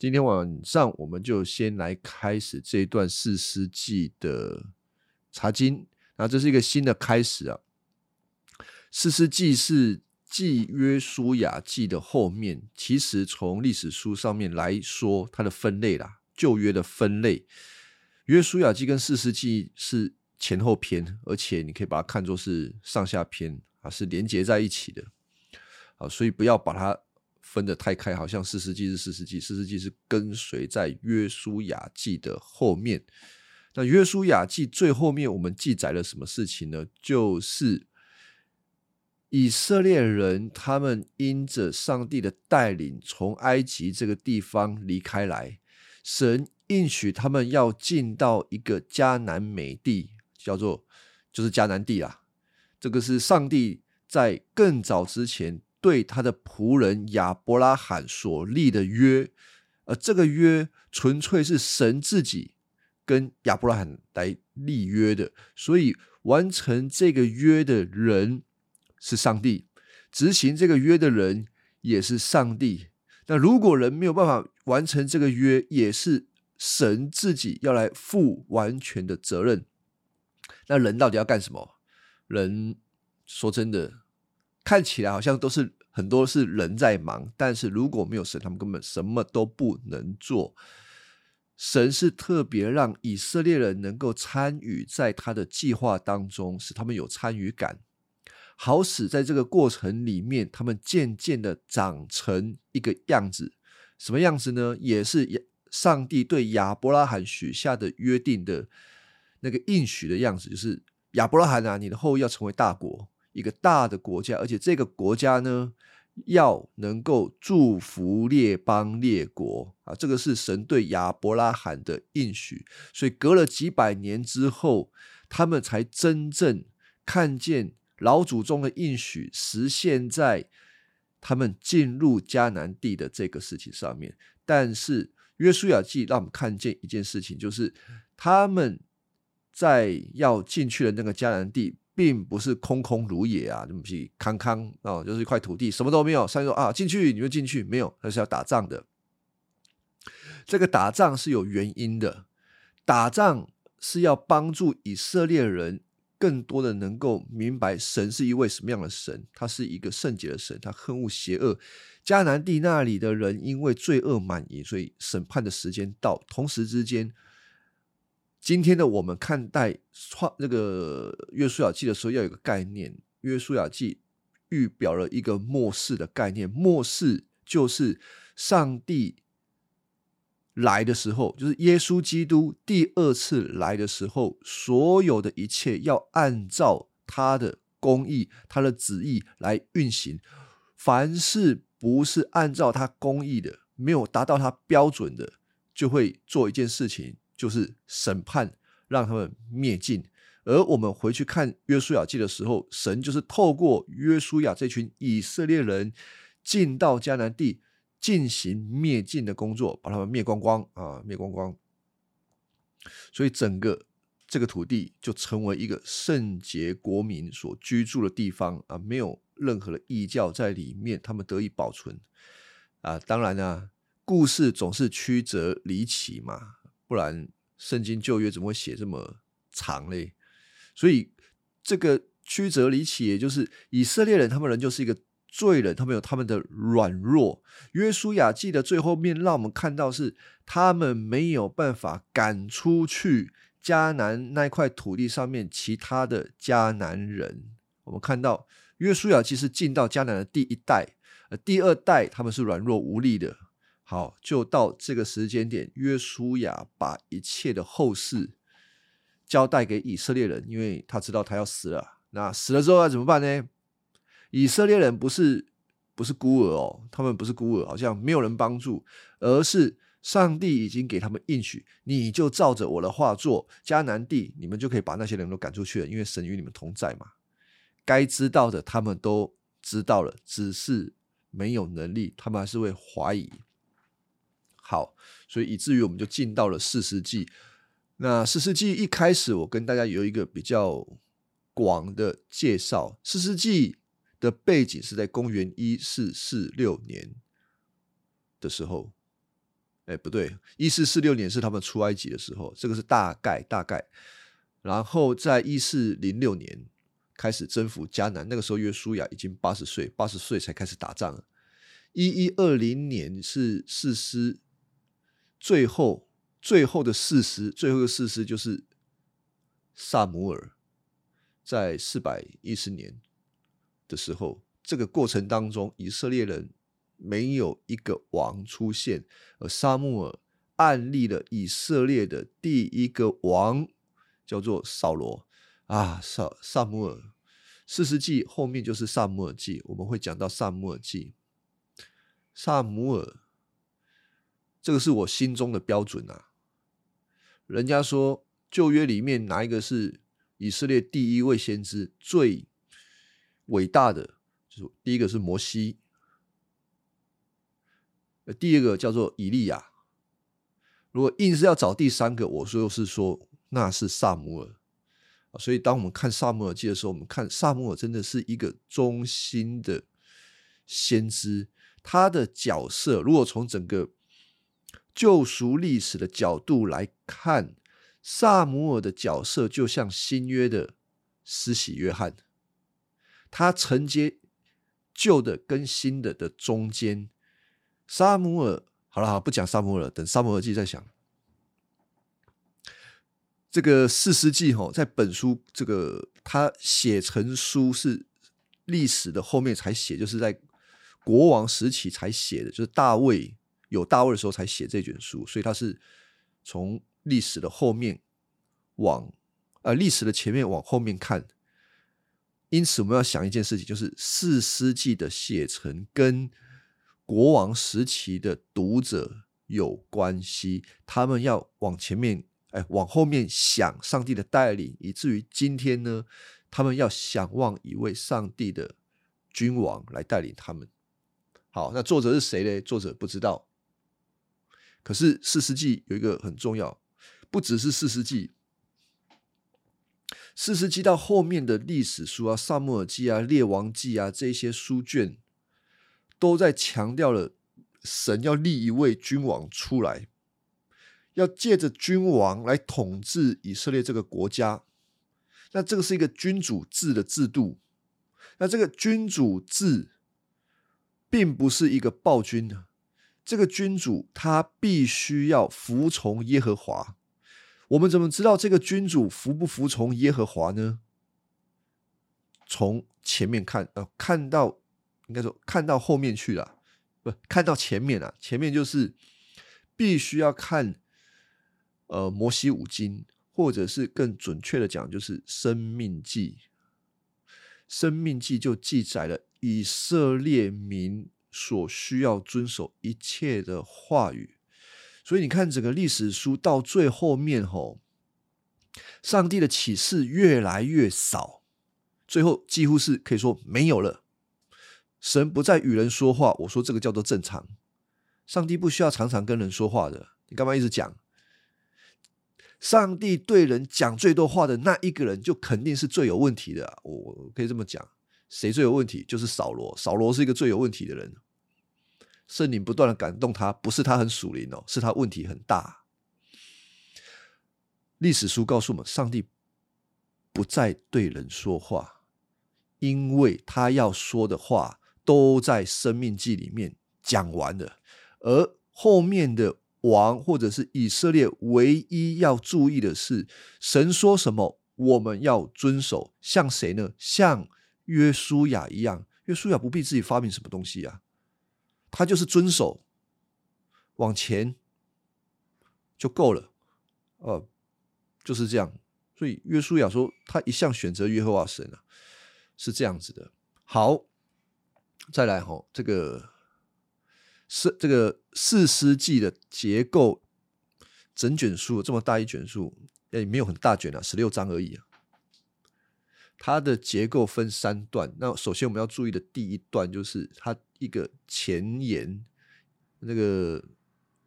今天晚上我们就先来开始这一段四世纪的查经，那这是一个新的开始啊。四世纪是继约书亚记的后面，其实从历史书上面来说，它的分类啦，旧约的分类，约书亚记跟四世纪是前后篇，而且你可以把它看作是上下篇啊，是连接在一起的。啊，所以不要把它分得太开，好像四世纪是四世纪，四世纪是跟随在约书亚记的后面。那约书亚记最后面我们记载了什么事情呢？就是以色列人他们因着上帝的带领，从埃及这个地方离开来，神应许他们要进到一个迦南美地，叫做就是迦南地啊。这个是上帝在更早之前对他的仆人亚伯拉罕所立的约，而这个约纯粹是神自己。跟亚伯拉罕来立约的，所以完成这个约的人是上帝，执行这个约的人也是上帝。那如果人没有办法完成这个约，也是神自己要来负完全的责任。那人到底要干什么？人说真的，看起来好像都是很多是人在忙，但是如果没有神，他们根本什么都不能做。神是特别让以色列人能够参与在他的计划当中，使他们有参与感，好使在这个过程里面，他们渐渐的长成一个样子。什么样子呢？也是上帝对亚伯拉罕许下的约定的那个应许的样子，就是亚伯拉罕啊，你的后裔要成为大国，一个大的国家，而且这个国家呢。要能够祝福列邦列国啊，这个是神对亚伯拉罕的应许。所以隔了几百年之后，他们才真正看见老祖宗的应许实现在他们进入迦南地的这个事情上面。但是约书亚记让我们看见一件事情，就是他们在要进去的那个迦南地。并不是空空如也啊，对不起，康康哦，就是一块土地，什么都没有。上帝说啊，进去你就进去，没有，那是要打仗的。这个打仗是有原因的，打仗是要帮助以色列人更多的能够明白神是一位什么样的神，他是一个圣洁的神，他恨恶邪恶。迦南地那里的人因为罪恶满盈，所以审判的时间到，同时之间。今天的我们看待创那个约书亚记的时候，要有个概念。约书亚记预表了一个末世的概念，末世就是上帝来的时候，就是耶稣基督第二次来的时候，所有的一切要按照他的公义、他的旨意来运行。凡是不是按照他公义的，没有达到他标准的，就会做一件事情。就是审判，让他们灭尽。而我们回去看约书亚记的时候，神就是透过约书亚这群以色列人进到迦南地，进行灭尽的工作，把他们灭光光啊，灭光光。所以整个这个土地就成为一个圣洁国民所居住的地方啊，没有任何的异教在里面，他们得以保存啊。当然呢，故事总是曲折离奇嘛。不然，圣经旧约怎么会写这么长嘞？所以这个曲折离奇，也就是以色列人他们人就是一个罪人，他们有他们的软弱。约书亚记的最后面，让我们看到是他们没有办法赶出去迦南那块土地上面其他的迦南人。我们看到约书亚记是进到迦南的第一代，呃，第二代他们是软弱无力的。好，就到这个时间点，约书亚把一切的后事交代给以色列人，因为他知道他要死了。那死了之后要怎么办呢？以色列人不是不是孤儿哦，他们不是孤儿，好像没有人帮助，而是上帝已经给他们应许，你就照着我的话做，迦南地你们就可以把那些人都赶出去了，因为神与你们同在嘛。该知道的他们都知道了，只是没有能力，他们还是会怀疑。好，所以以至于我们就进到了四世纪。那四世纪一开始，我跟大家有一个比较广的介绍。四世纪的背景是在公元一四四六年的时候。哎，不对，一四四六年是他们出埃及的时候，这个是大概大概。然后在一四零六年开始征服迦南，那个时候约书亚已经八十岁，八十岁才开始打仗。一一二零年是四师最后最后的事实，最后的事实就是萨姆尔，在四百一十年的时候，这个过程当中，以色列人。没有一个王出现，而沙穆尔案立了以色列的第一个王，叫做扫罗啊。萨萨姆尔四世纪后面就是萨姆尔记，我们会讲到萨姆尔记。萨姆尔，这个是我心中的标准啊。人家说旧约里面哪一个是以色列第一位先知最伟大的？就是第一个是摩西。第二个叫做以利亚，如果硬是要找第三个，我说是说那是萨姆尔所以当我们看萨姆尔记的时候，我们看萨姆尔真的是一个中心的先知，他的角色如果从整个救赎历史的角度来看，萨姆尔的角色就像新约的施洗约翰，他承接旧的跟新的的中间。萨姆尔，好了，好不讲萨姆尔，等萨姆尔记再讲。这个四世纪哈，在本书这个他写成书是历史的后面才写，就是在国王时期才写的，就是大卫有大卫的时候才写这卷书，所以他是从历史的后面往呃历史的前面往后面看。因此，我们要想一件事情，就是四世纪的写成跟。国王时期的读者有关系，他们要往前面，哎，往后面想上帝的带领，以至于今天呢，他们要想望一位上帝的君王来带领他们。好，那作者是谁呢？作者不知道。可是四世纪有一个很重要，不只是四世纪，四世纪到后面的历史书啊，《萨母尔记》啊，《列王记》啊，这些书卷。都在强调了，神要立一位君王出来，要借着君王来统治以色列这个国家。那这个是一个君主制的制度。那这个君主制并不是一个暴君的，这个君主他必须要服从耶和华。我们怎么知道这个君主服不服从耶和华呢？从前面看，呃，看到。应该说看到后面去了，不看到前面了。前面就是必须要看，呃，摩西五经，或者是更准确的讲，就是生命记。生命记就记载了以色列民所需要遵守一切的话语。所以你看整个历史书到最后面，吼，上帝的启示越来越少，最后几乎是可以说没有了。神不再与人说话，我说这个叫做正常。上帝不需要常常跟人说话的，你干嘛一直讲？上帝对人讲最多话的那一个人，就肯定是最有问题的。我我可以这么讲，谁最有问题？就是扫罗。扫罗是一个最有问题的人。圣灵不断的感动他，不是他很属灵哦，是他问题很大。历史书告诉我们，上帝不再对人说话，因为他要说的话。都在生命记里面讲完了，而后面的王或者是以色列唯一要注意的是，神说什么，我们要遵守。像谁呢？像约书亚一样。约书亚不必自己发明什么东西啊，他就是遵守，往前就够了。呃，就是这样。所以约书亚说，他一向选择约和华神啊，是这样子的。好。再来哈，这个四这个四世纪的结构，整卷书这么大一卷书，也没有很大卷啊，十六章而已啊。它的结构分三段，那首先我们要注意的第一段就是它一个前言，那个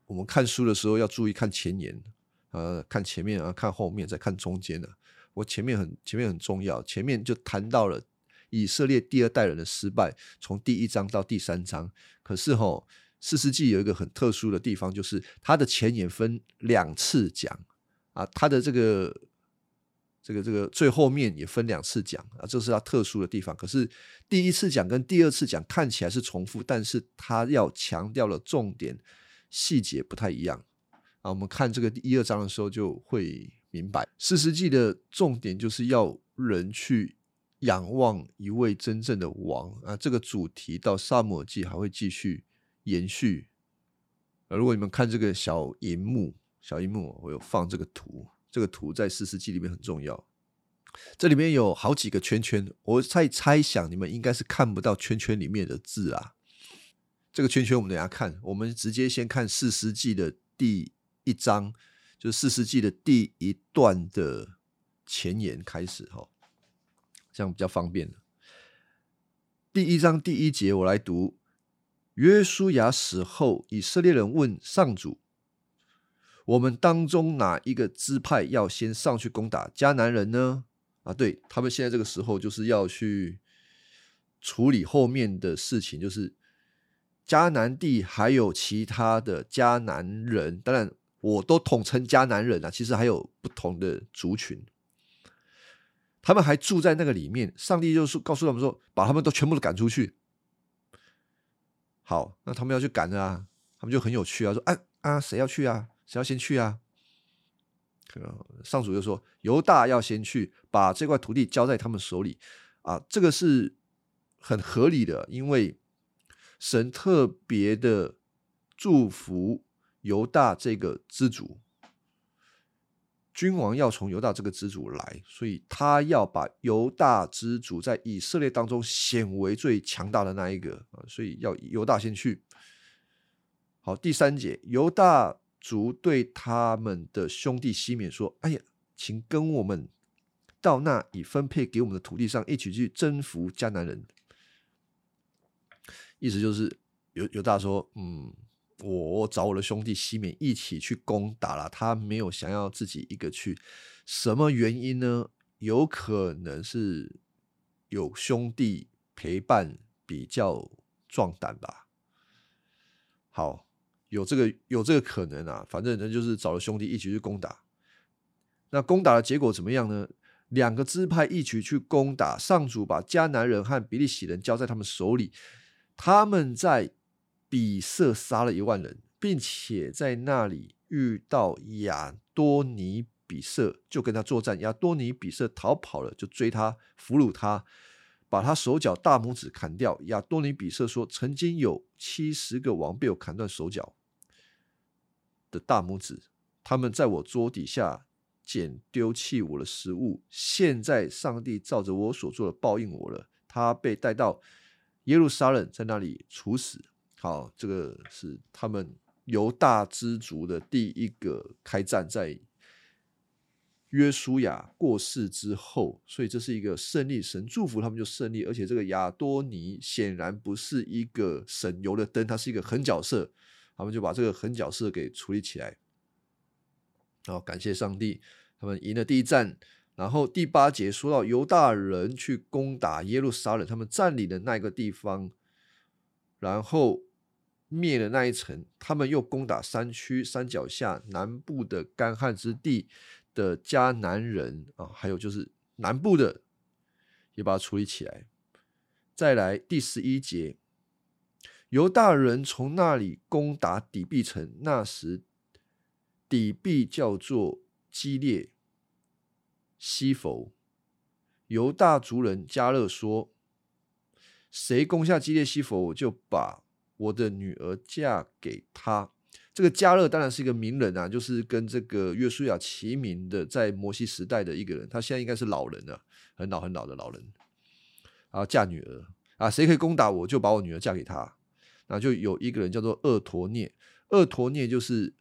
我们看书的时候要注意看前言，呃，看前面啊，看后面，再看中间的。我前面很前面很重要，前面就谈到了。以色列第二代人的失败，从第一章到第三章，可是吼，四世纪有一个很特殊的地方，就是它的前言分两次讲啊，它的这个这个这个最后面也分两次讲啊，这是它特殊的地方。可是第一次讲跟第二次讲看起来是重复，但是它要强调的重点细节不太一样啊。我们看这个第一二章的时候就会明白，四世纪的重点就是要人去。仰望一位真正的王啊！这个主题到萨摩记还会继续延续。如果你们看这个小荧幕，小荧幕我有放这个图，这个图在四世纪里面很重要。这里面有好几个圈圈，我在猜想你们应该是看不到圈圈里面的字啊。这个圈圈我们等下看，我们直接先看四世纪的第一章，就是四世纪的第一段的前言开始哈。这样比较方便第一章第一节，我来读：约书亚死后，以色列人问上主：“我们当中哪一个支派要先上去攻打迦南人呢？”啊，对他们现在这个时候就是要去处理后面的事情，就是迦南地还有其他的迦南人，当然我都统称迦南人啊，其实还有不同的族群。他们还住在那个里面，上帝就是告诉他们说，把他们都全部都赶出去。好，那他们要去赶啊，他们就很有趣啊，说，哎啊，谁要去啊？谁要先去啊？上主就说，犹大要先去，把这块土地交在他们手里啊，这个是很合理的，因为神特别的祝福犹大这个支族。君王要从犹大这个支族来，所以他要把犹大支族在以色列当中显为最强大的那一个啊，所以要犹大先去。好，第三节，犹大族对他们的兄弟西缅说：“哎呀，请跟我们到那已分配给我们的土地上，一起去征服迦南人。”意思就是犹犹大说：“嗯。”我找我的兄弟西缅一起去攻打了，他没有想要自己一个去，什么原因呢？有可能是有兄弟陪伴比较壮胆吧。好，有这个有这个可能啊，反正人就是找了兄弟一起去攻打。那攻打的结果怎么样呢？两个支派一起去攻打，上主把迦南人和比利洗人交在他们手里，他们在。比色杀了一万人，并且在那里遇到亚多尼比色，就跟他作战。亚多尼比色逃跑了，就追他，俘虏他，把他手脚大拇指砍掉。亚多尼比色说：“曾经有七十个王被我砍断手脚的大拇指，他们在我桌底下捡丢弃我的食物。现在上帝照着我所做的报应我了。他被带到耶路撒冷，在那里处死。”好，这个是他们犹大之族的第一个开战，在约书亚过世之后，所以这是一个胜利，神祝福他们就胜利。而且这个亚多尼显然不是一个省油的灯，他是一个狠角色，他们就把这个狠角色给处理起来。好，感谢上帝，他们赢了第一战。然后第八节说到犹大人去攻打耶路撒冷，他们占领的那个地方，然后。灭了那一层，他们又攻打山区山脚下南部的干旱之地的迦南人啊，还有就是南部的，也把它处理起来。再来第十一节，犹大人从那里攻打底壁城，那时底壁叫做基列西弗。犹大族人加勒说：“谁攻下基列西弗，我就把。”我的女儿嫁给他，这个加勒当然是一个名人啊，就是跟这个约书亚齐名的，在摩西时代的一个人，他现在应该是老人了，很老很老的老人。啊嫁女儿啊，谁可以攻打我，就把我女儿嫁给他。然后就有一个人叫做厄陀涅，厄陀涅就是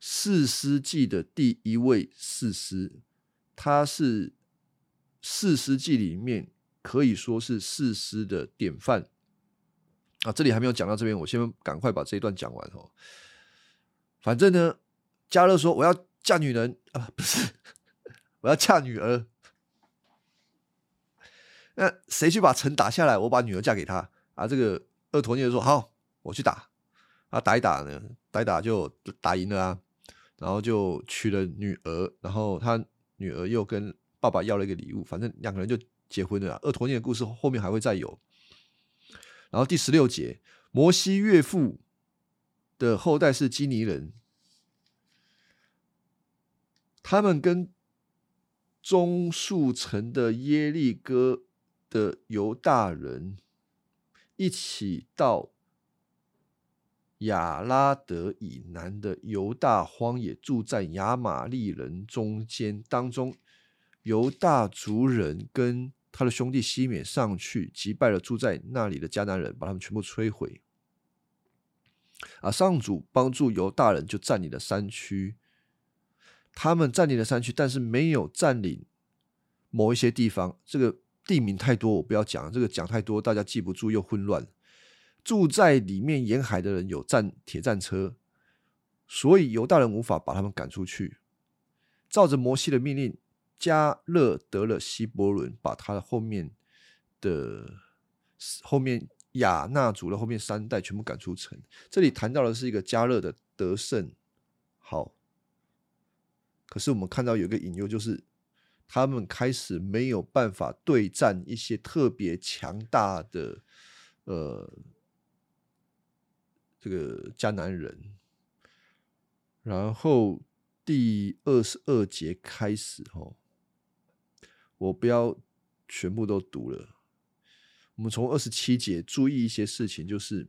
四师记的第一位四师，他是四师记里面可以说是四师的典范。啊，这里还没有讲到这边，我先赶快把这一段讲完哦。反正呢，加勒说我要嫁女人啊，不是，我要嫁女儿。那谁去把城打下来，我把女儿嫁给他啊？这个厄陀涅说好，我去打。啊，打一打呢，打一打就打赢了啊，然后就娶了女儿，然后他女儿又跟爸爸要了一个礼物，反正两个人就结婚了。二陀念的故事后面还会再有。然后第十六节，摩西岳父的后代是基尼人，他们跟中树城的耶利哥的犹大人一起到。亚拉德以南的犹大荒野，住在亚玛利人中间。当中，犹大族人跟他的兄弟西缅上去击败了住在那里的迦南人，把他们全部摧毁。啊，上主帮助犹大人就占领了山区。他们占领了山区，但是没有占领某一些地方。这个地名太多，我不要讲。这个讲太多，大家记不住又混乱。住在里面沿海的人有战铁战车，所以犹大人无法把他们赶出去。照着摩西的命令，加勒得了希伯伦，把他的后面的后面亚纳族的后面三代全部赶出城。这里谈到的是一个加勒的得胜。好，可是我们看到有一个隐忧，就是他们开始没有办法对战一些特别强大的，呃。这个迦南人，然后第二十二节开始哦，我不要全部都读了。我们从二十七节注意一些事情，就是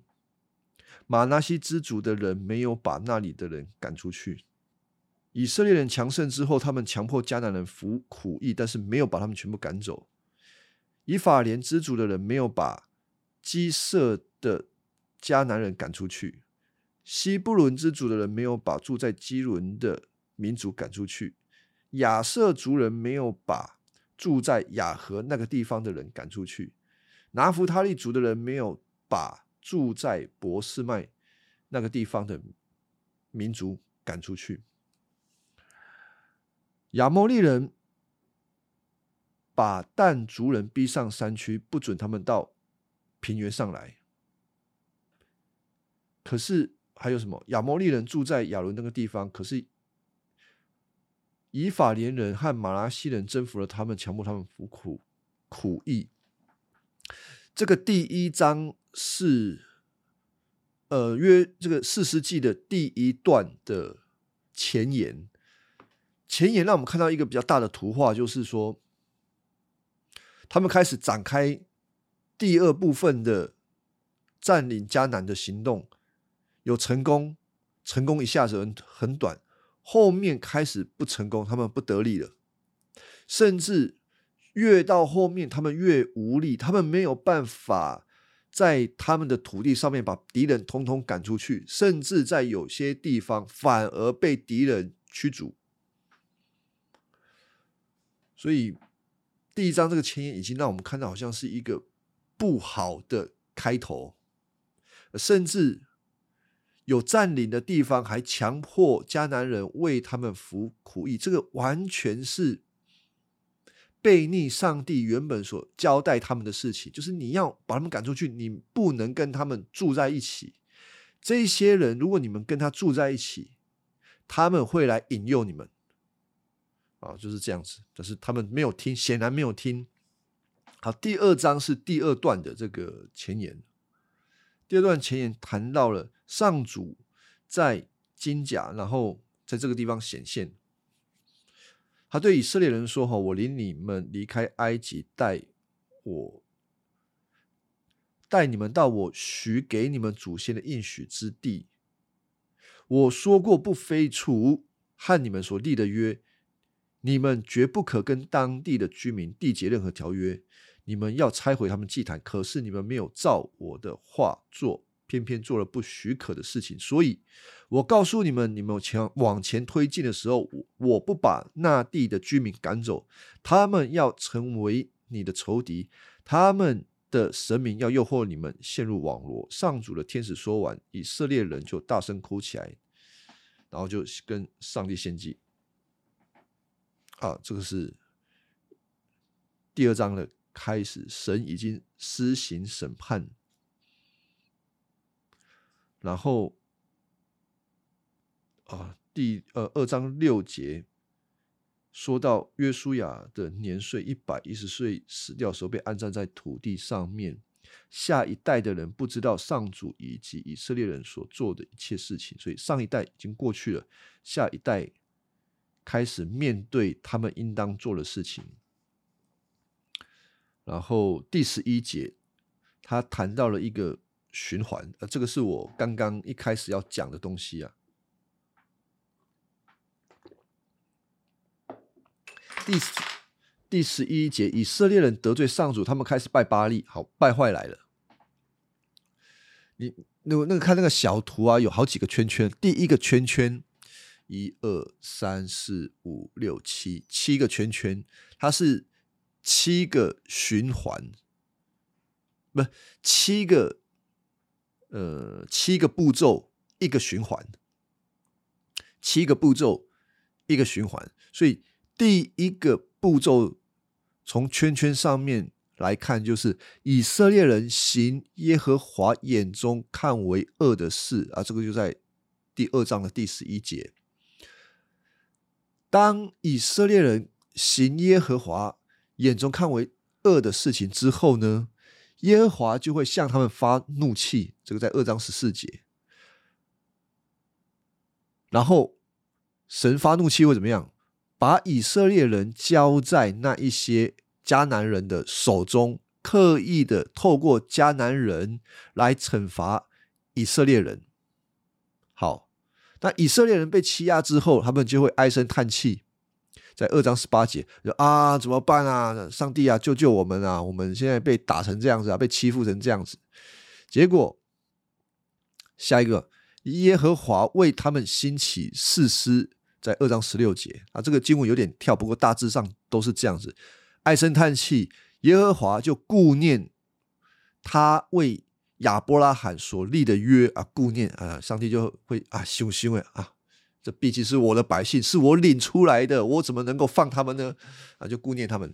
马拿西之族的人没有把那里的人赶出去。以色列人强盛之后，他们强迫迦南人服苦役，但是没有把他们全部赶走。以法莲之族的人没有把基色的。迦南人赶出去，西布伦之族的人没有把住在基伦的民族赶出去，亚瑟族人没有把住在雅和那个地方的人赶出去，拿弗他利族的人没有把住在博士麦那个地方的民族赶出去，亚摩利人把但族人逼上山区，不准他们到平原上来。可是还有什么？亚摩利人住在亚伦那个地方，可是以法连人和马拉西人征服了他们，强迫他们服苦苦役。这个第一章是呃约这个四世纪的第一段的前言。前言让我们看到一个比较大的图画，就是说他们开始展开第二部分的占领迦南的行动。有成功，成功一下子很很短，后面开始不成功，他们不得力了，甚至越到后面，他们越无力，他们没有办法在他们的土地上面把敌人通通赶出去，甚至在有些地方反而被敌人驱逐。所以第一章这个前言已经让我们看到，好像是一个不好的开头，甚至。有占领的地方，还强迫迦南人为他们服苦役，这个完全是背逆上帝原本所交代他们的事情。就是你要把他们赶出去，你不能跟他们住在一起。这些人，如果你们跟他住在一起，他们会来引诱你们。啊，就是这样子。但是他们没有听，显然没有听。好，第二章是第二段的这个前言。第二段前言谈到了。上主在金甲，然后在这个地方显现。他对以色列人说：“哈，我领你们离开埃及，带我带你们到我许给你们祖先的应许之地。我说过，不废除和你们所立的约，你们绝不可跟当地的居民缔结任何条约。你们要拆毁他们祭坛，可是你们没有照我的话做。”偏偏做了不许可的事情，所以我告诉你们：你们前往前推进的时候，我我不把那地的居民赶走，他们要成为你的仇敌，他们的神明要诱惑你们陷入网络。上主的天使说完，以色列人就大声哭起来，然后就跟上帝献祭。啊，这个是第二章的开始，神已经施行审判。然后啊，第呃二章六节说到约书亚的年岁一百一十岁死掉时候被安葬在土地上面，下一代的人不知道上主以及以色列人所做的一切事情，所以上一代已经过去了，下一代开始面对他们应当做的事情。然后第十一节，他谈到了一个循环，呃，这个是我刚刚一开始要讲的东西啊。第第十一节，以色列人得罪上主，他们开始拜巴利，好败坏来了。你那那个看那个小图啊，有好几个圈圈，第一个圈圈，一二三四五六七，七个圈圈，它是。七个循环，不，七个，呃，七个步骤一个循环，七个步骤一个循环。所以第一个步骤从圈圈上面来看，就是以色列人行耶和华眼中看为恶的事啊。这个就在第二章的第十一节。当以色列人行耶和华。眼中看为恶的事情之后呢，耶和华就会向他们发怒气。这个在二章十四节。然后神发怒气会怎么样？把以色列人交在那一些迦南人的手中，刻意的透过迦南人来惩罚以色列人。好，那以色列人被欺压之后，他们就会唉声叹气。在二章十八节，就啊，怎么办啊？上帝啊，救救我们啊！我们现在被打成这样子啊，被欺负成这样子。结果下一个，耶和华为他们兴起誓师，在二章十六节啊，这个经文有点跳，不过大致上都是这样子。唉声叹气，耶和华就顾念他为亚伯拉罕所立的约啊，顾念啊，上帝就会啊，羞羞哎啊。这毕竟是我的百姓，是我领出来的，我怎么能够放他们呢？啊，就顾念他们，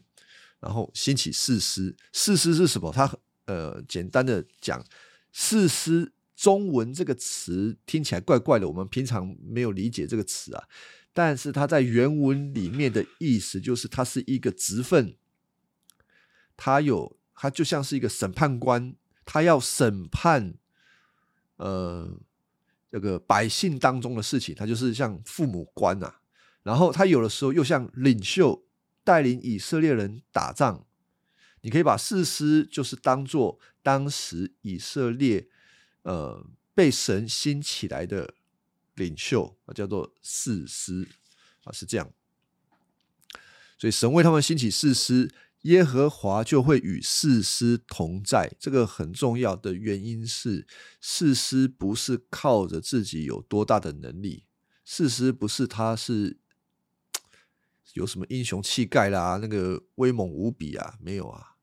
然后兴起誓师。誓师是什么？他呃，简单的讲，誓师中文这个词听起来怪怪的，我们平常没有理解这个词啊。但是它在原文里面的意思就是，它是一个职分，他有，他就像是一个审判官，他要审判，呃。这个百姓当中的事情，他就是像父母官呐，然后他有的时候又像领袖带领以色列人打仗。你可以把士师就是当做当时以色列呃被神兴起来的领袖啊，叫做士师啊，是这样。所以神为他们兴起士师。耶和华就会与士师同在，这个很重要的原因是，士师不是靠着自己有多大的能力，士师不是他是有什么英雄气概啦，那个威猛无比啊，没有啊。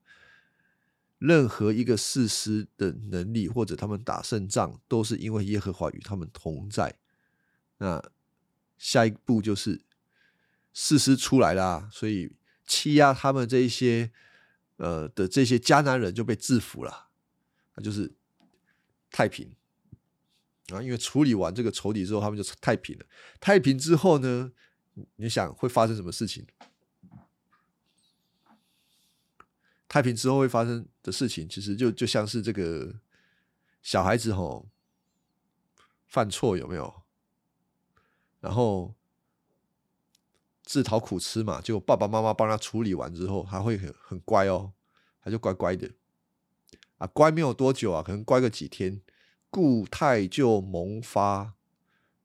任何一个士师的能力或者他们打胜仗，都是因为耶和华与他们同在。那下一步就是士师出来啦，所以。欺压他们这一些，呃的这些迦南人就被制服了，那就是太平啊。因为处理完这个仇敌之后，他们就太平了。太平之后呢，你想会发生什么事情？太平之后会发生的事情，其实就就像是这个小孩子吼犯错有没有？然后。自讨苦吃嘛，就爸爸妈妈帮他处理完之后，他会很很乖哦，他就乖乖的啊，乖没有多久啊，可能乖个几天，固态就萌发，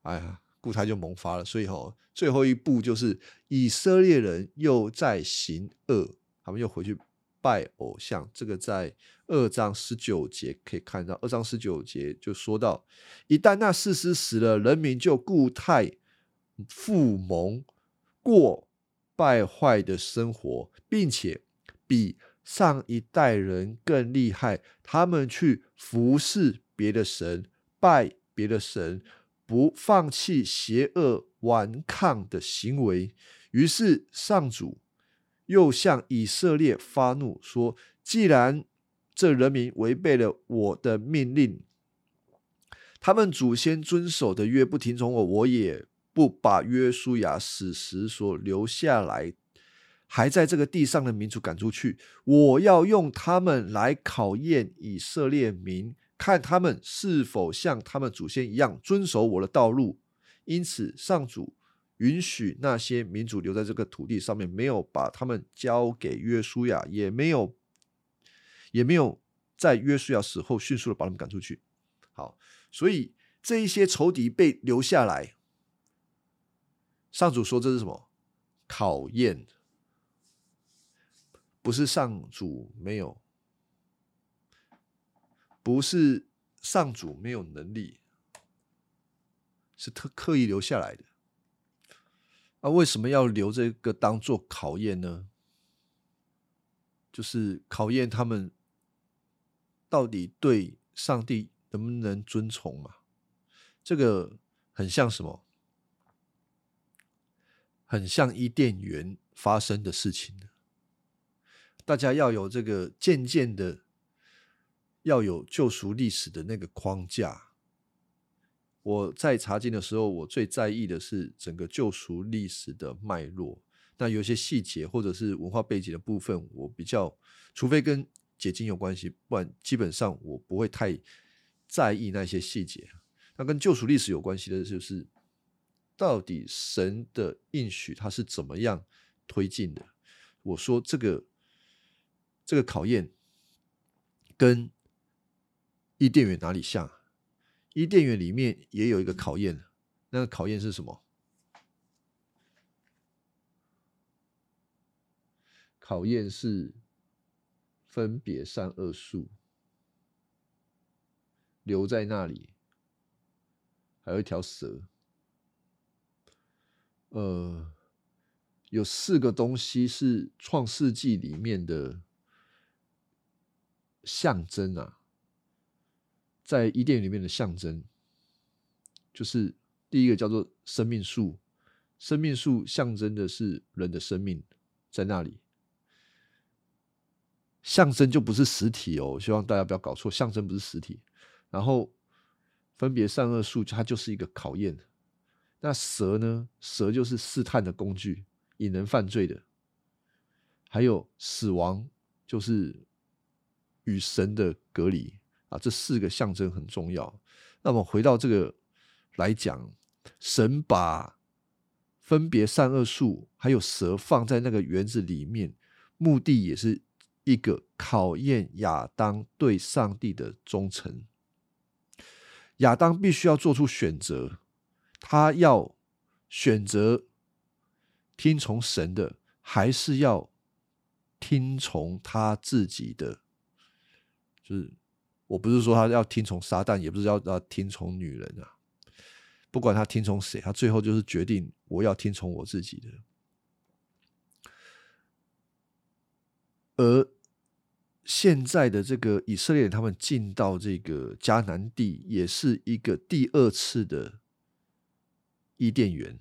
哎呀，固态就萌发了，所以哈，最后一步就是以色列人又在行恶，他们又回去拜偶像，这个在二章十九节可以看到，二章十九节就说到，一旦那士师死了，人民就固态复萌。过败坏的生活，并且比上一代人更厉害。他们去服侍别的神，拜别的神，不放弃邪恶顽抗的行为。于是上主又向以色列发怒，说：“既然这人民违背了我的命令，他们祖先遵守的约不听从我，我也不把约书亚死时所留下来还在这个地上的民族赶出去，我要用他们来考验以色列民，看他们是否像他们祖先一样遵守我的道路。因此，上主允许那些民族留在这个土地上面，没有把他们交给约书亚，也没有，也没有在约书亚死后迅速的把他们赶出去。好，所以这一些仇敌被留下来。上主说这是什么考验？不是上主没有，不是上主没有能力。是特刻意留下来的，那为什么要留这个当做考验呢？就是考验他们到底对上帝能不能遵从嘛？这个很像什么？很像伊甸园发生的事情大家要有这个渐渐的要有救赎历史的那个框架。我在查经的时候，我最在意的是整个救赎历史的脉络。那有些细节或者是文化背景的部分，我比较，除非跟解经有关系，不然基本上我不会太在意那些细节。那跟救赎历史有关系的，就是到底神的应许它是怎么样推进的？我说这个这个考验跟伊甸园哪里像？伊甸园里面也有一个考验，那个考验是什么？考验是分别善恶树留在那里，还有一条蛇。呃，有四个东西是创世纪里面的象征啊。在伊甸里面的象征，就是第一个叫做生命树，生命树象征的是人的生命在那里，象征就不是实体哦，希望大家不要搞错，象征不是实体。然后分别善恶树，它就是一个考验。那蛇呢？蛇就是试探的工具，引人犯罪的。还有死亡，就是与神的隔离。啊，这四个象征很重要。那么回到这个来讲，神把分别善恶树还有蛇放在那个园子里面，目的也是一个考验亚当对上帝的忠诚。亚当必须要做出选择，他要选择听从神的，还是要听从他自己的？就是。我不是说他要听从撒旦，也不是要要听从女人啊。不管他听从谁，他最后就是决定我要听从我自己的。而现在的这个以色列人，他们进到这个迦南地，也是一个第二次的伊甸园。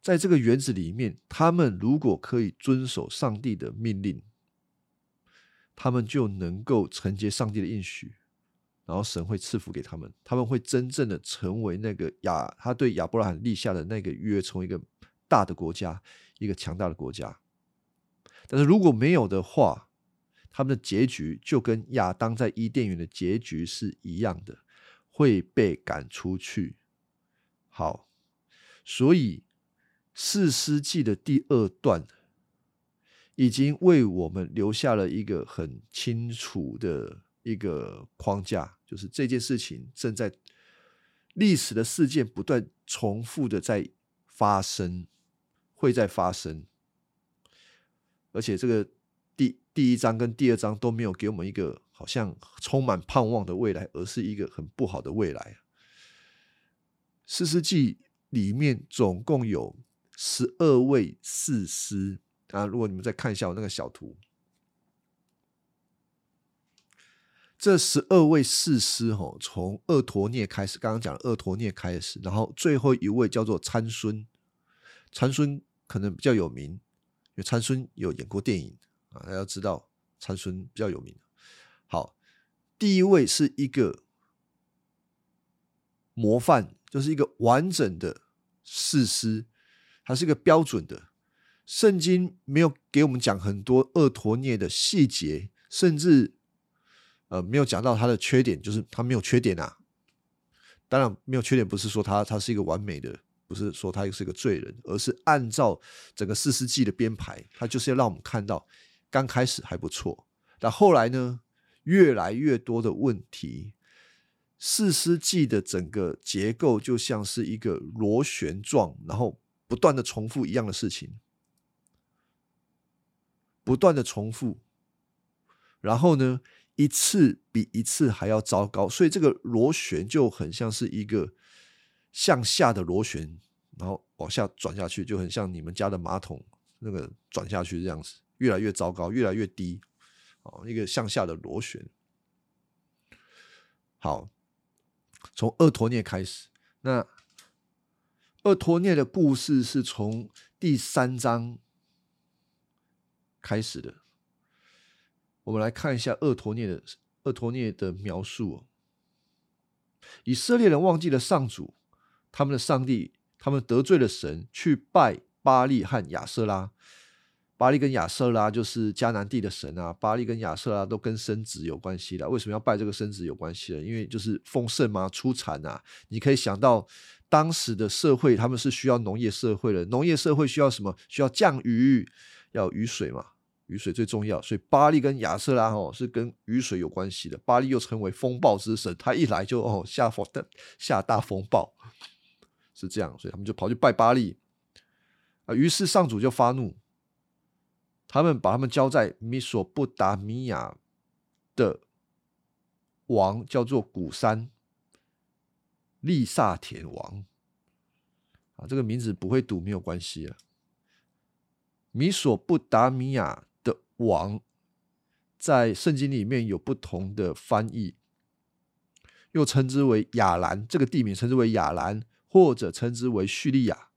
在这个园子里面，他们如果可以遵守上帝的命令。他们就能够承接上帝的应许，然后神会赐福给他们，他们会真正的成为那个亚他对亚伯拉罕立下的那个约，成为一个大的国家，一个强大的国家。但是如果没有的话，他们的结局就跟亚当在伊甸园的结局是一样的，会被赶出去。好，所以四世纪的第二段。已经为我们留下了一个很清楚的一个框架，就是这件事情正在历史的事件不断重复的在发生，会在发生，而且这个第第一章跟第二章都没有给我们一个好像充满盼望的未来，而是一个很不好的未来。四世纪里面总共有十二位士师。啊！如果你们再看一下我那个小图，这十二位士师吼，从厄陀涅开始，刚刚讲厄陀涅开始，然后最后一位叫做参孙，参孙可能比较有名，因为参孙有演过电影啊，大家知道参孙比较有名。好，第一位是一个模范，就是一个完整的士师，它是一个标准的。圣经没有给我们讲很多厄陀涅的细节，甚至呃没有讲到他的缺点，就是他没有缺点啊。当然没有缺点，不是说他他是一个完美的，不是说他又是一个罪人，而是按照整个四世纪的编排，他就是要让我们看到刚开始还不错，但后来呢，越来越多的问题。四世纪的整个结构就像是一个螺旋状，然后不断的重复一样的事情，不断的重复，然后呢，一次比一次还要糟糕，所以这个螺旋就很像是一个向下的螺旋，然后往下转下去，就很像你们家的马桶那个转下去这样子，越来越糟糕，越来越低，哦，一个向下的螺旋，好。从厄陀涅开始，那厄陀涅的故事是从第三章开始的。我们来看一下厄陀涅的厄陀涅的描述。以色列人忘记了上主，他们的上帝，他们得罪了神，去拜巴利和亚瑟拉。巴利跟亚瑟拉就是迦南地的神啊，巴利跟亚瑟拉都跟生殖有关系的。为什么要拜这个生殖有关系呢？因为就是丰盛嘛，出产啊。你可以想到当时的社会，他们是需要农业社会的，农业社会需要什么？需要降雨，要雨水嘛，雨水最重要。所以巴利跟亚瑟拉哦是跟雨水有关系的。巴利又称为风暴之神，他一来就哦下风的下大风暴，是这样，所以他们就跑去拜巴利啊。于是上主就发怒。他们把他们交在米索不达米亚的王，叫做古山利萨田王啊，这个名字不会读没有关系啊。米索不达米亚的王在圣经里面有不同的翻译，又称之为亚兰，这个地名称之为亚兰，或者称之为叙利亚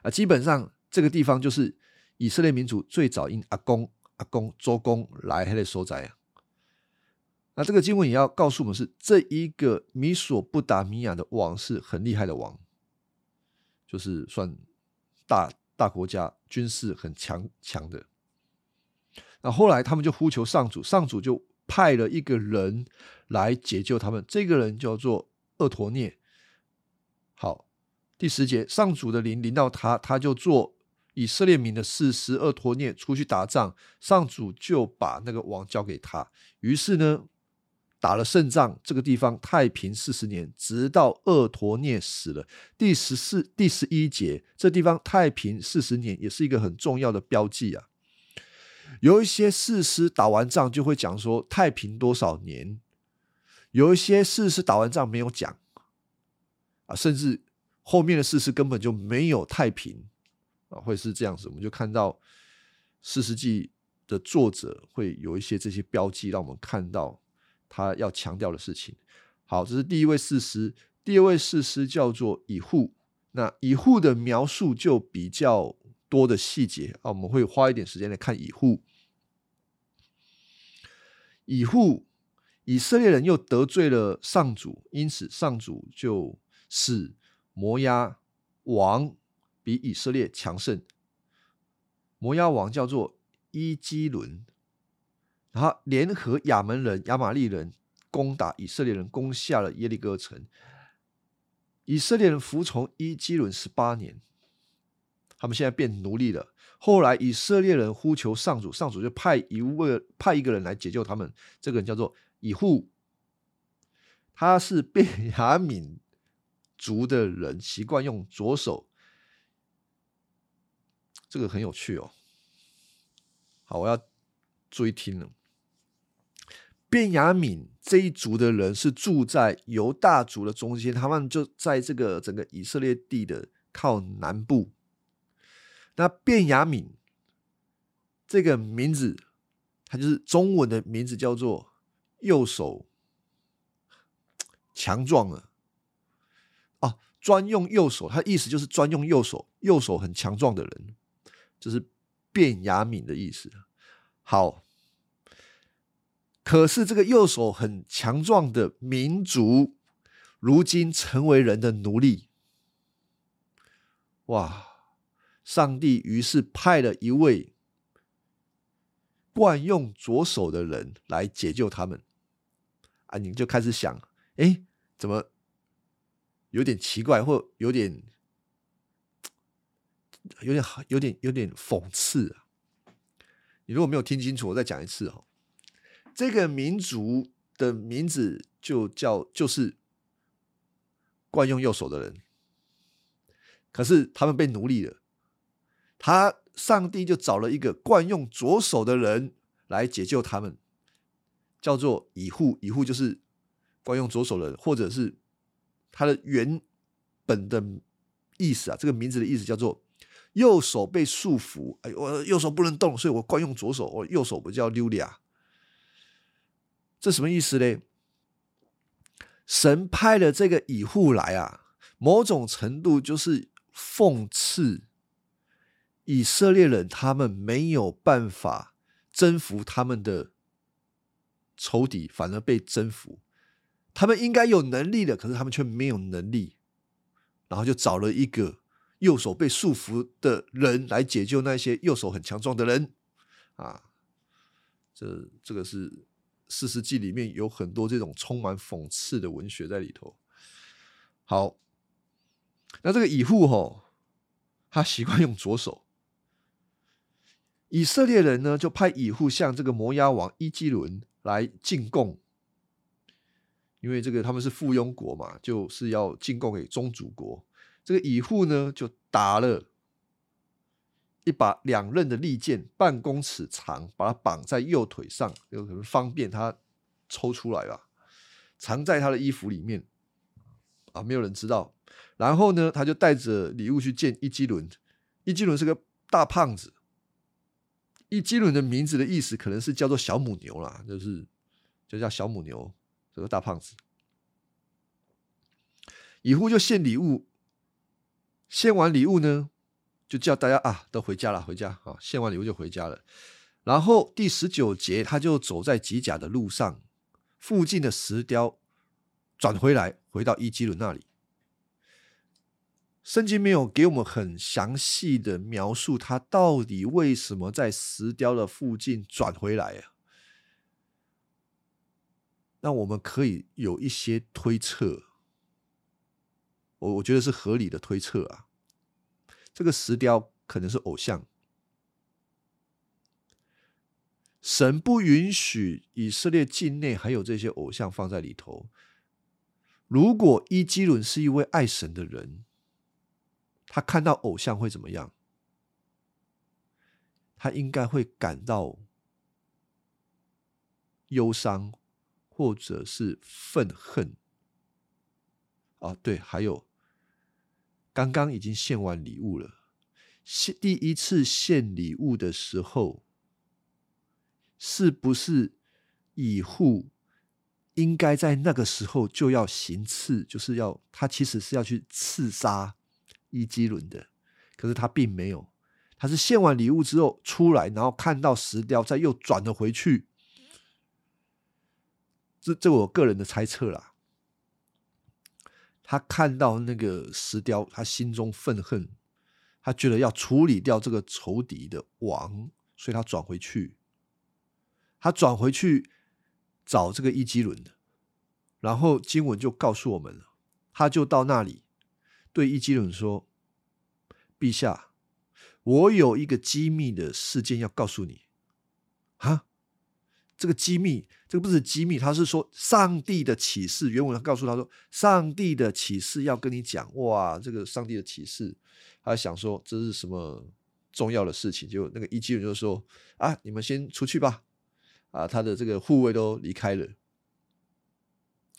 啊。基本上这个地方就是。以色列民族最早因阿公、阿公、周公来还得收在啊。那这个经文也要告诉我们，是这一个米索不达米亚的王是很厉害的王，就是算大大国家，军事很强强的。那后来他们就呼求上主，上主就派了一个人来解救他们，这个人叫做厄陀涅。好，第十节，上主的灵临到他，他就做。以色列民的四十二陀涅出去打仗，上主就把那个王交给他。于是呢，打了胜仗，这个地方太平四十年，直到厄陀涅死了。第十四、第十一节，这地方太平四十年，也是一个很重要的标记啊。有一些士师打完仗就会讲说太平多少年，有一些士师打完仗没有讲啊，甚至后面的士师根本就没有太平。啊，会是这样子，我们就看到四世纪的作者会有一些这些标记，让我们看到他要强调的事情。好，这是第一位士师，第二位士师叫做以户。那以户的描述就比较多的细节啊，我们会花一点时间来看以户。以户，以色列人又得罪了上主，因此上主就使摩押王。比以色列强盛，摩押王叫做伊基伦，然后联合亚门人、亚玛利人攻打以色列人，攻下了耶利哥城。以色列人服从伊基伦十八年，他们现在变奴隶了。后来以色列人呼求上主，上主就派一位派一个人来解救他们。这个人叫做以户，他是便雅悯族的人，习惯用左手。这个很有趣哦。好，我要注意听了。便雅敏这一族的人是住在犹大族的中间，他们就在这个整个以色列地的靠南部。那便雅敏这个名字，它就是中文的名字，叫做右手强壮的。哦，专用右手，它意思就是专用右手，右手很强壮的人。就是变雅敏的意思。好，可是这个右手很强壮的民族，如今成为人的奴隶。哇！上帝于是派了一位惯用左手的人来解救他们。啊，你们就开始想，哎，怎么有点奇怪，或有点、有点、有点、有点讽刺啊？你如果没有听清楚，我再讲一次哦。这个民族的名字就叫，就是惯用右手的人，可是他们被奴隶了。他上帝就找了一个惯用左手的人来解救他们，叫做以户。以户就是惯用左手的人，或者是他的原本的意思啊。这个名字的意思叫做右手被束缚，哎，我右手不能动，所以我惯用左手。我右手不叫溜利亚，这什么意思呢？神派的这个以户来啊，某种程度就是讽刺。以色列人他们没有办法征服他们的仇敌，反而被征服。他们应该有能力的，可是他们却没有能力。然后就找了一个右手被束缚的人来解救那些右手很强壮的人。啊，这这个是四世纪里面有很多这种充满讽刺的文学在里头。好，那这个以户吼，他习惯用左手。以色列人呢，就派以户向这个摩押王伊基伦来进贡，因为这个他们是附庸国嘛，就是要进贡给宗主国。这个乙户呢，就打了一把两刃的利剑，半公尺长，把它绑在右腿上，有可能方便他抽出来吧，藏在他的衣服里面啊，没有人知道。然后呢，他就带着礼物去见伊基伦。伊基伦是个大胖子。伊基伦的名字的意思可能是叫做小母牛啦，就是就叫小母牛这个大胖子。以户就献礼物，献完礼物呢，就叫大家啊都回家了，回家啊，献完礼物就回家了。然后第十九节，他就走在吉甲的路上，附近的石雕转回来，回到伊基伦那里。圣经没有给我们很详细的描述，他到底为什么在石雕的附近转回来啊？那我们可以有一些推测，我我觉得是合理的推测啊。这个石雕可能是偶像，神不允许以色列境内还有这些偶像放在里头。如果伊基伦是一位爱神的人。他看到偶像会怎么样？他应该会感到忧伤，或者是愤恨。啊，对，还有刚刚已经献完礼物了，献第一次献礼物的时候，是不是以户应该在那个时候就要行刺？就是要他其实是要去刺杀。伊基伦的，可是他并没有，他是献完礼物之后出来，然后看到石雕，再又转了回去。这这我个人的猜测啦。他看到那个石雕，他心中愤恨，他觉得要处理掉这个仇敌的王，所以他转回去。他转回去找这个伊基伦的，然后经文就告诉我们了，他就到那里。对伊基伦说：“陛下，我有一个机密的事件要告诉你。哈，这个机密，这个不是机密，他是说上帝的启示。原文告诉他说，上帝的启示要跟你讲。哇，这个上帝的启示，他想说这是什么重要的事情？就那个一基人就说：啊，你们先出去吧。啊，他的这个护卫都离开了。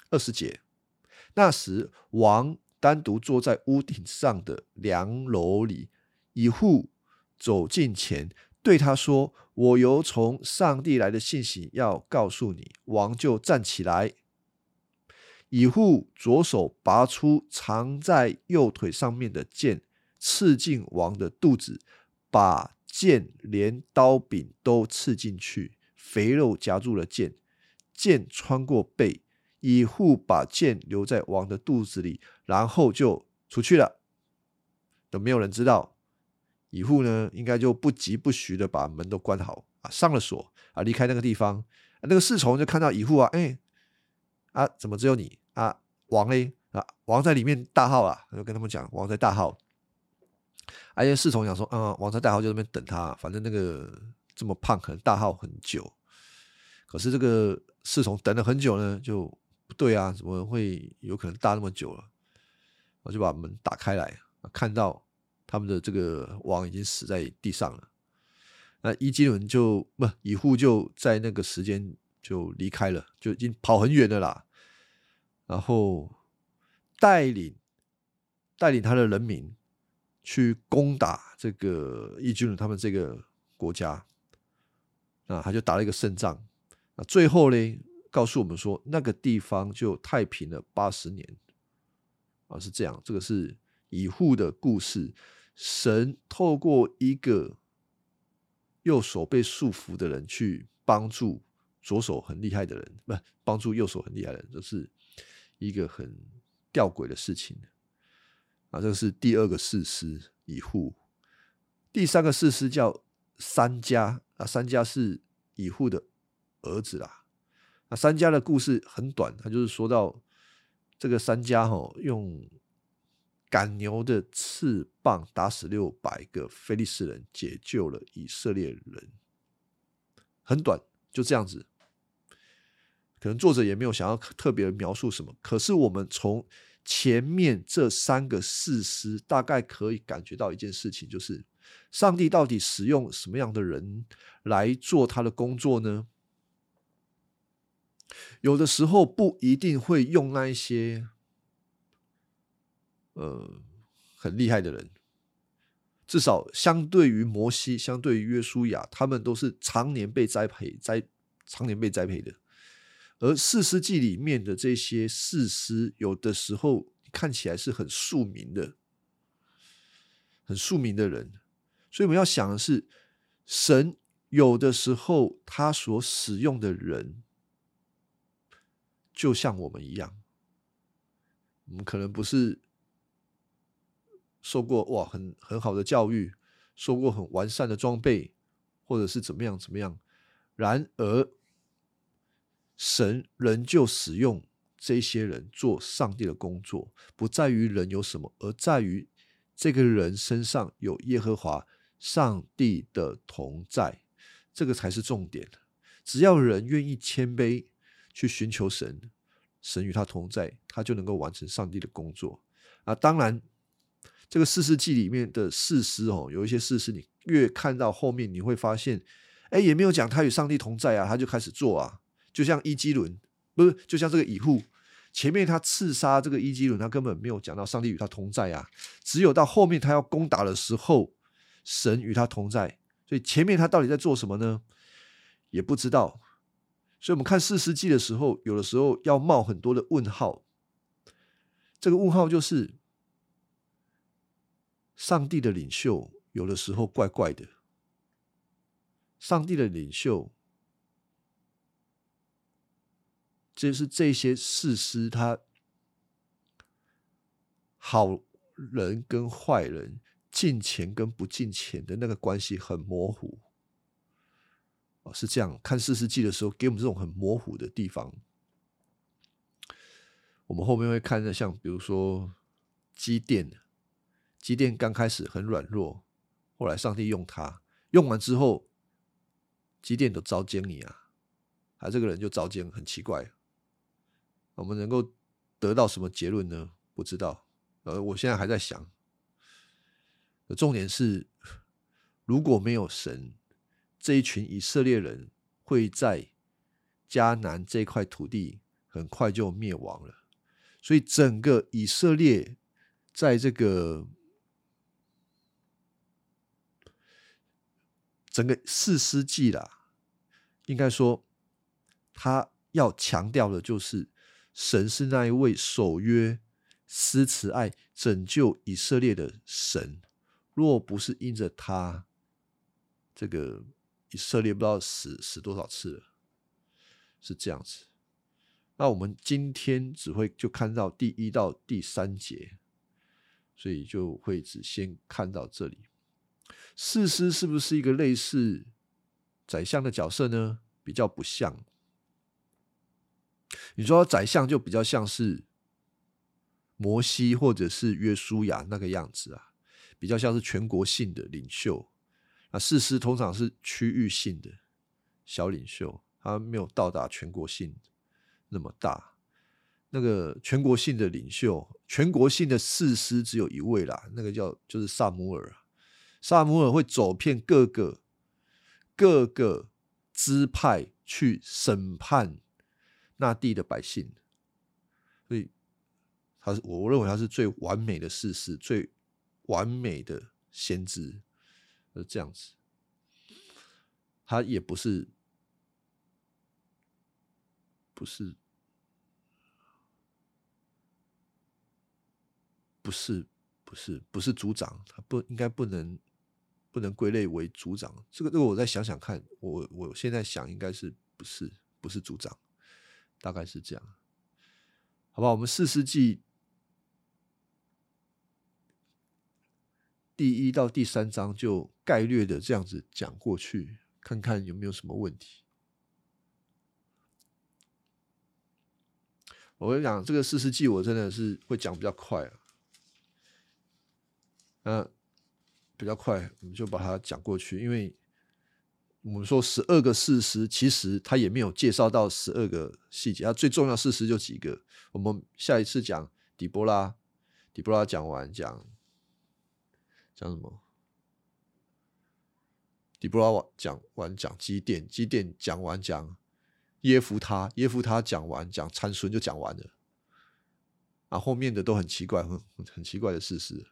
二十节，那时王。”单独坐在屋顶上的凉楼里，以户走近前对他说：“我有从上帝来的信息要告诉你。”王就站起来，以户左手拔出藏在右腿上面的剑，刺进王的肚子，把剑连刀柄都刺进去，肥肉夹住了剑，剑穿过背。以户把剑留在王的肚子里，然后就出去了。都没有人知道。以户呢，应该就不疾不徐的把门都关好啊，上了锁啊，离开那个地方。那个侍从就看到以户啊，哎，啊，怎么只有你啊？王嘞啊，王在里面大号啊，就跟他们讲，王在大号。而且侍从讲说，嗯，王在大号就那边等他，反正那个这么胖，可能大号很久。可是这个侍从等了很久呢，就不对啊，怎么会有可能大那么久了？我就把门打开来，看到。他们的这个王已经死在地上了，那伊基伦就不以户就在那个时间就离开了，就已经跑很远的啦。然后带领带领他的人民去攻打这个伊基伦他们这个国家，啊，他就打了一个胜仗。那最后呢，告诉我们说那个地方就太平了八十年，啊，是这样。这个是以户的故事。神透过一个右手被束缚的人去帮助左手很厉害的人，不帮助右手很厉害的人，这是一个很吊诡的事情啊！这是第二个事师以户，第三个事师叫三家啊，三家是以户的儿子啦。那三家的故事很短，他就是说到这个三家哈用。赶牛的翅膀打死六百个非利士人，解救了以色列人。很短，就这样子。可能作者也没有想要特别描述什么，可是我们从前面这三个事实，大概可以感觉到一件事情，就是上帝到底使用什么样的人来做他的工作呢？有的时候不一定会用那一些。呃，很厉害的人，至少相对于摩西，相对于约书亚，他们都是常年被栽培、栽常年被栽培的。而四世纪里面的这些士师，有的时候看起来是很庶民的，很庶民的人。所以我们要想的是，神有的时候他所使用的人，就像我们一样，我们可能不是。受过哇很很好的教育，受过很完善的装备，或者是怎么样怎么样。然而，神仍旧使用这些人做上帝的工作，不在于人有什么，而在于这个人身上有耶和华上帝的同在，这个才是重点。只要人愿意谦卑去寻求神，神与他同在，他就能够完成上帝的工作。啊，当然。这个四世纪里面的事实哦，有一些事实，你越看到后面，你会发现，哎，也没有讲他与上帝同在啊，他就开始做啊，就像伊基伦，不是，就像这个以户，前面他刺杀这个伊基伦，他根本没有讲到上帝与他同在啊，只有到后面他要攻打的时候，神与他同在，所以前面他到底在做什么呢？也不知道，所以我们看四世纪的时候，有的时候要冒很多的问号，这个问号就是。上帝的领袖有的时候怪怪的。上帝的领袖，就是这些事实，他好人跟坏人、进钱跟不进钱的那个关系很模糊。哦，是这样看四世纪的时候，给我们这种很模糊的地方。我们后面会看的，像比如说机电机电刚开始很软弱，后来上帝用它，用完之后，机电都遭奸你啊！他这个人就遭奸，很奇怪。我们能够得到什么结论呢？不知道。呃，我现在还在想。重点是，如果没有神，这一群以色列人会在迦南这块土地很快就灭亡了。所以，整个以色列在这个。整个四世纪啦，应该说，他要强调的就是神是那一位守约、施慈爱、拯救以色列的神。若不是因着他，这个以色列不知道死死多少次了，是这样子。那我们今天只会就看到第一到第三节，所以就会只先看到这里。士师是不是一个类似宰相的角色呢？比较不像。你说宰相就比较像是摩西或者是约书亚那个样子啊，比较像是全国性的领袖。那士师通常是区域性的小领袖，他没有到达全国性那么大。那个全国性的领袖，全国性的士师只有一位啦，那个叫就是萨姆尔。萨姆尔会走遍各个各个支派去审判那地的百姓，所以他是我认为他是最完美的士师，最完美的先知，是这样子。他也不是不是。不是，不是，不是组长，他不应该不能不能归类为组长。这个，这个，我再想想看。我我现在想，应该是不是不是组长，大概是这样。好吧，我们四世纪第一到第三章就概略的这样子讲过去，看看有没有什么问题。我跟你讲，这个四世纪我真的是会讲比较快啊。那比较快，我们就把它讲过去。因为我们说十二个事实，其实他也没有介绍到十二个细节。它最重要事实就几个。我们下一次讲底波拉，底波拉讲完讲讲什么？底波拉讲完讲基甸，基甸讲完讲耶夫他，耶夫他讲完讲参孙就讲完了。啊，后面的都很奇怪，很很奇怪的事实。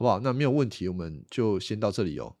好不好？那没有问题，我们就先到这里哦。